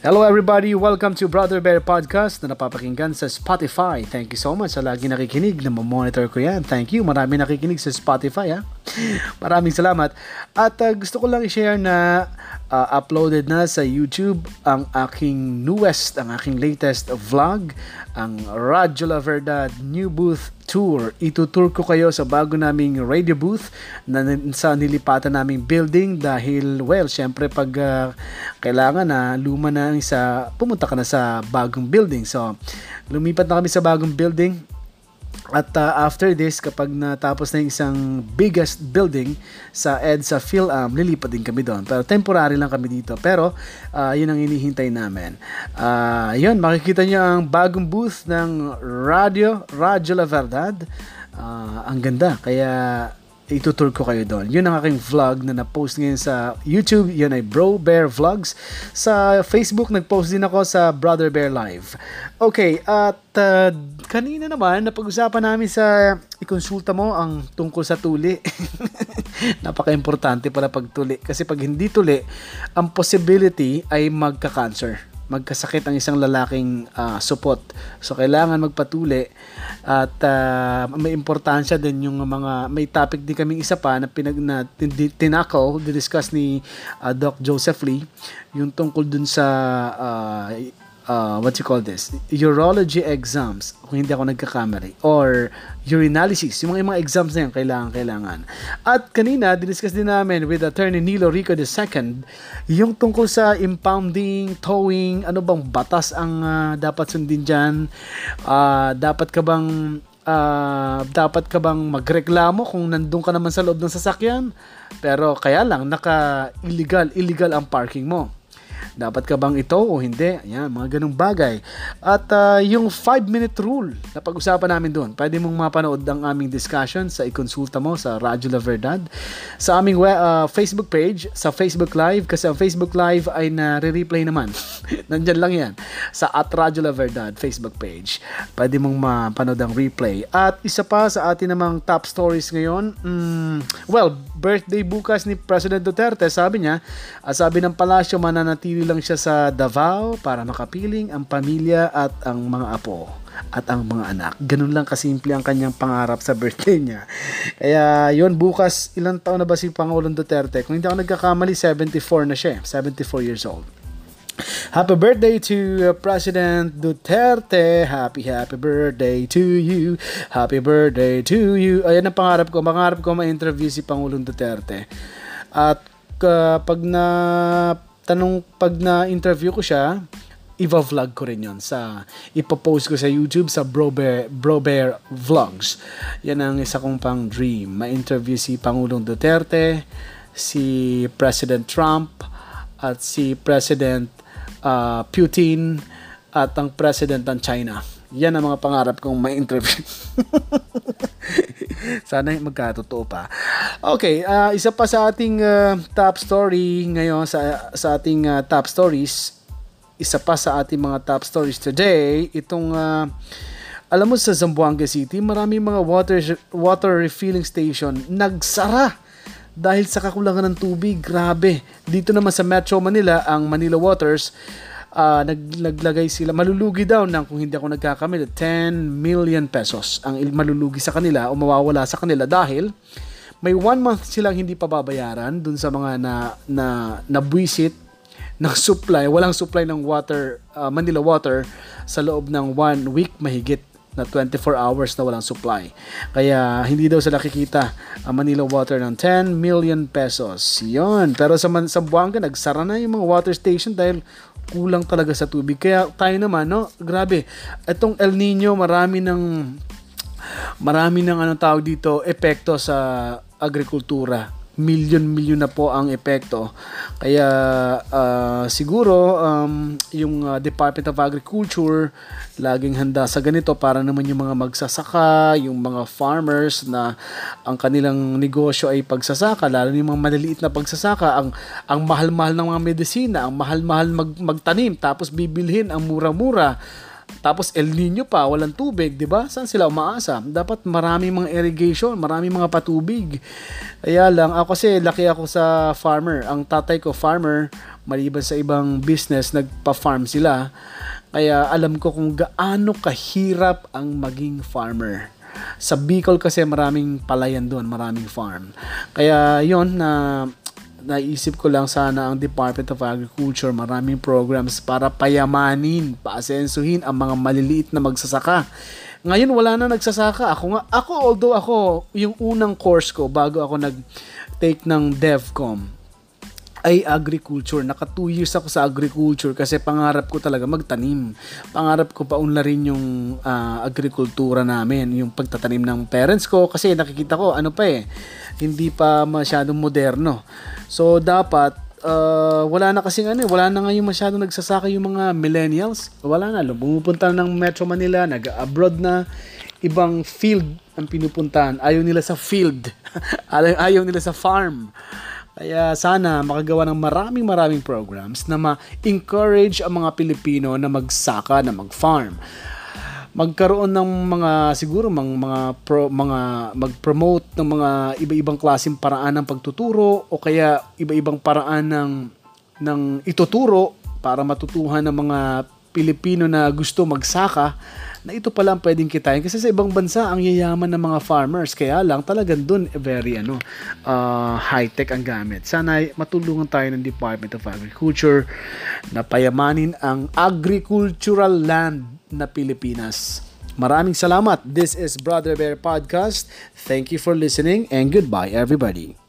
Hello everybody, welcome to Brother Bear Podcast na napapakinggan sa Spotify. Thank you so much sa lagi nakikinig, na monitor ko yan. Thank you, marami nakikinig sa Spotify ha. Maraming salamat. At uh, gusto ko lang i-share na uh, uploaded na sa YouTube ang aking newest, ang aking latest vlog, ang Radyo La Verdad New Booth Tour. Itutour ko kayo sa bago naming radio booth na sa nilipatan naming building dahil, well, syempre pag uh, kailangan na luma na isa, pumunta ka na sa bagong building. So, lumipat na kami sa bagong building at uh, after this, kapag natapos na yung isang biggest building sa EDSA PhilAm, lilipat din kami doon. Pero temporary lang kami dito. Pero uh, yun ang inihintay namin. Uh, yun, makikita nyo ang bagong booth ng Radio, Radio La Verdad. Uh, ang ganda. Kaya itutur ko kayo doon. Yun ang aking vlog na na-post ngayon sa YouTube. Yun ay Bro Bear Vlogs. Sa Facebook, nag-post din ako sa Brother Bear Live. Okay, at uh, kanina naman, napag-usapan namin sa ikonsulta mo ang tungkol sa tuli. Napaka-importante para pagtuli. Kasi pag hindi tuli, ang possibility ay magka-cancer magkasakit ang isang lalaking uh, supot. So kailangan magpatuli at uh, may importansya din yung mga may topic din kaming isa pa na pinag na tinakle, discuss ni uh, Doc Joseph Lee yung tungkol dun sa uh, uh, what you call this, urology exams, kung hindi ako nagkakamali, or urinalysis, yung mga, yung mga exams na yan, kailangan, kailangan. At kanina, diniscuss din namin with Attorney Nilo Rico II, yung tungkol sa impounding, towing, ano bang batas ang uh, dapat sundin dyan, uh, dapat ka bang uh, dapat ka bang magreklamo kung nandun ka naman sa loob ng sasakyan? Pero kaya lang naka illegal illegal ang parking mo dapat ka bang ito o hindi? Ayan, mga ganung bagay. At uh, yung 5-minute rule na pag-usapan namin doon, pwede mong mapanood ang aming discussion sa ikonsulta mo sa Radyo La Verdad. Sa aming uh, Facebook page, sa Facebook Live, kasi ang Facebook Live ay na-replay naman. Nandyan lang yan. Sa at Radyo La Verdad Facebook page. Pwede mong mapanood ang replay. At isa pa sa atin namang top stories ngayon, mm, well, birthday bukas ni President Duterte, sabi niya, sabi ng palasyo, mananatili lang siya sa Davao para makapiling ang pamilya at ang mga apo at ang mga anak. Ganun lang kasimple ang kanyang pangarap sa birthday niya. Kaya yon bukas, ilang taon na ba si Pangulong Duterte? Kung hindi ako nagkakamali, 74 na siya. 74 years old. Happy birthday to uh, President Duterte. Happy, happy birthday to you. Happy birthday to you. Ayan ang pangarap ko. Pangarap ko ma-interview si Pangulong Duterte. At uh, pag na tanong pag na-interview ko siya, iva-vlog ko rin yon sa ipopost ko sa YouTube sa Bro Bear, Bro Bear Vlogs. Yan ang isa kong pang dream. Ma-interview si Pangulong Duterte, si President Trump, at si President uh, Putin, at ang President ng China. Yan ang mga pangarap kong ma-interview. Sana magkatotoo pa. Okay, uh, isa pa sa ating uh, top story ngayon sa sa ating uh, top stories. Isa pa sa ating mga top stories today, itong uh, alam mo sa Zamboanga City, marami mga water water refilling station nagsara dahil sa kakulangan ng tubig. Grabe. Dito naman sa Metro Manila, ang Manila Waters uh, nag, naglagay sila, malulugi daw ng kung hindi ako nagkakamali, 10 million pesos ang malulugi sa kanila o mawawala sa kanila dahil may one month silang hindi pa babayaran dun sa mga na, na nabwisit ng supply, walang supply ng water, uh, Manila Water sa loob ng one week mahigit na 24 hours na walang supply. Kaya hindi daw sila kikita ang Manila Water ng 10 million pesos. Yon. Pero sa, sa Buanga, nagsara na yung mga water station dahil kulang talaga sa tubig. Kaya tayo naman, no, grabe. Itong El Nino, marami ng marami ng ano tawag dito, epekto sa agrikultura milyon-milyon na po ang epekto. Kaya uh, siguro um, yung uh, Department of Agriculture laging handa sa ganito para naman yung mga magsasaka, yung mga farmers na ang kanilang negosyo ay pagsasaka, lalo yung mga maliliit na pagsasaka, ang ang mahal-mahal ng mga medisina, ang mahal-mahal mag, magtanim tapos bibilhin ang mura-mura Tapos El Nino pa, walang tubig, 'di ba? Saan sila umaasa? Dapat maraming mga irrigation, maraming mga patubig. Kaya lang ako kasi laki ako sa farmer. Ang tatay ko farmer, maliban sa ibang business, nagpa-farm sila. Kaya alam ko kung gaano kahirap ang maging farmer. Sa Bicol kasi maraming palayan doon, maraming farm. Kaya yon na naisip ko lang sana ang Department of Agriculture maraming programs para payamanin, paasensuhin ang mga maliliit na magsasaka. Ngayon wala na nagsasaka. Ako nga, ako although ako yung unang course ko bago ako nag take ng DevCom ay agriculture. Naka 2 years ako sa agriculture kasi pangarap ko talaga magtanim. Pangarap ko pa unlarin yung uh, agrikultura namin, yung pagtatanim ng parents ko kasi nakikita ko ano pa eh, hindi pa masyadong moderno. So dapat uh, wala na kasi ano, eh, wala na ngayon masyadong nagsasaka yung mga millennials. Wala na, pumupunta ng Metro Manila, nag-abroad na, ibang field ang pinupuntahan. Ayaw nila sa field. ayaw nila sa farm. Kaya sana makagawa ng maraming maraming programs na ma-encourage ang mga Pilipino na magsaka, na mag-farm. Magkaroon ng mga siguro mga mga pro, mga mag-promote ng mga iba-ibang klaseng paraan ng pagtuturo o kaya iba-ibang paraan ng ng ituturo para matutuhan ng mga Pilipino na gusto magsaka na ito pala ang pwedeng kitain kasi sa ibang bansa ang yayaman ng mga farmers kaya lang talagang dun very ano uh, high tech ang gamit sana matulungan tayo ng Department of Agriculture na payamanin ang agricultural land na Pilipinas Maraming salamat. This is Brother Bear Podcast. Thank you for listening and goodbye everybody.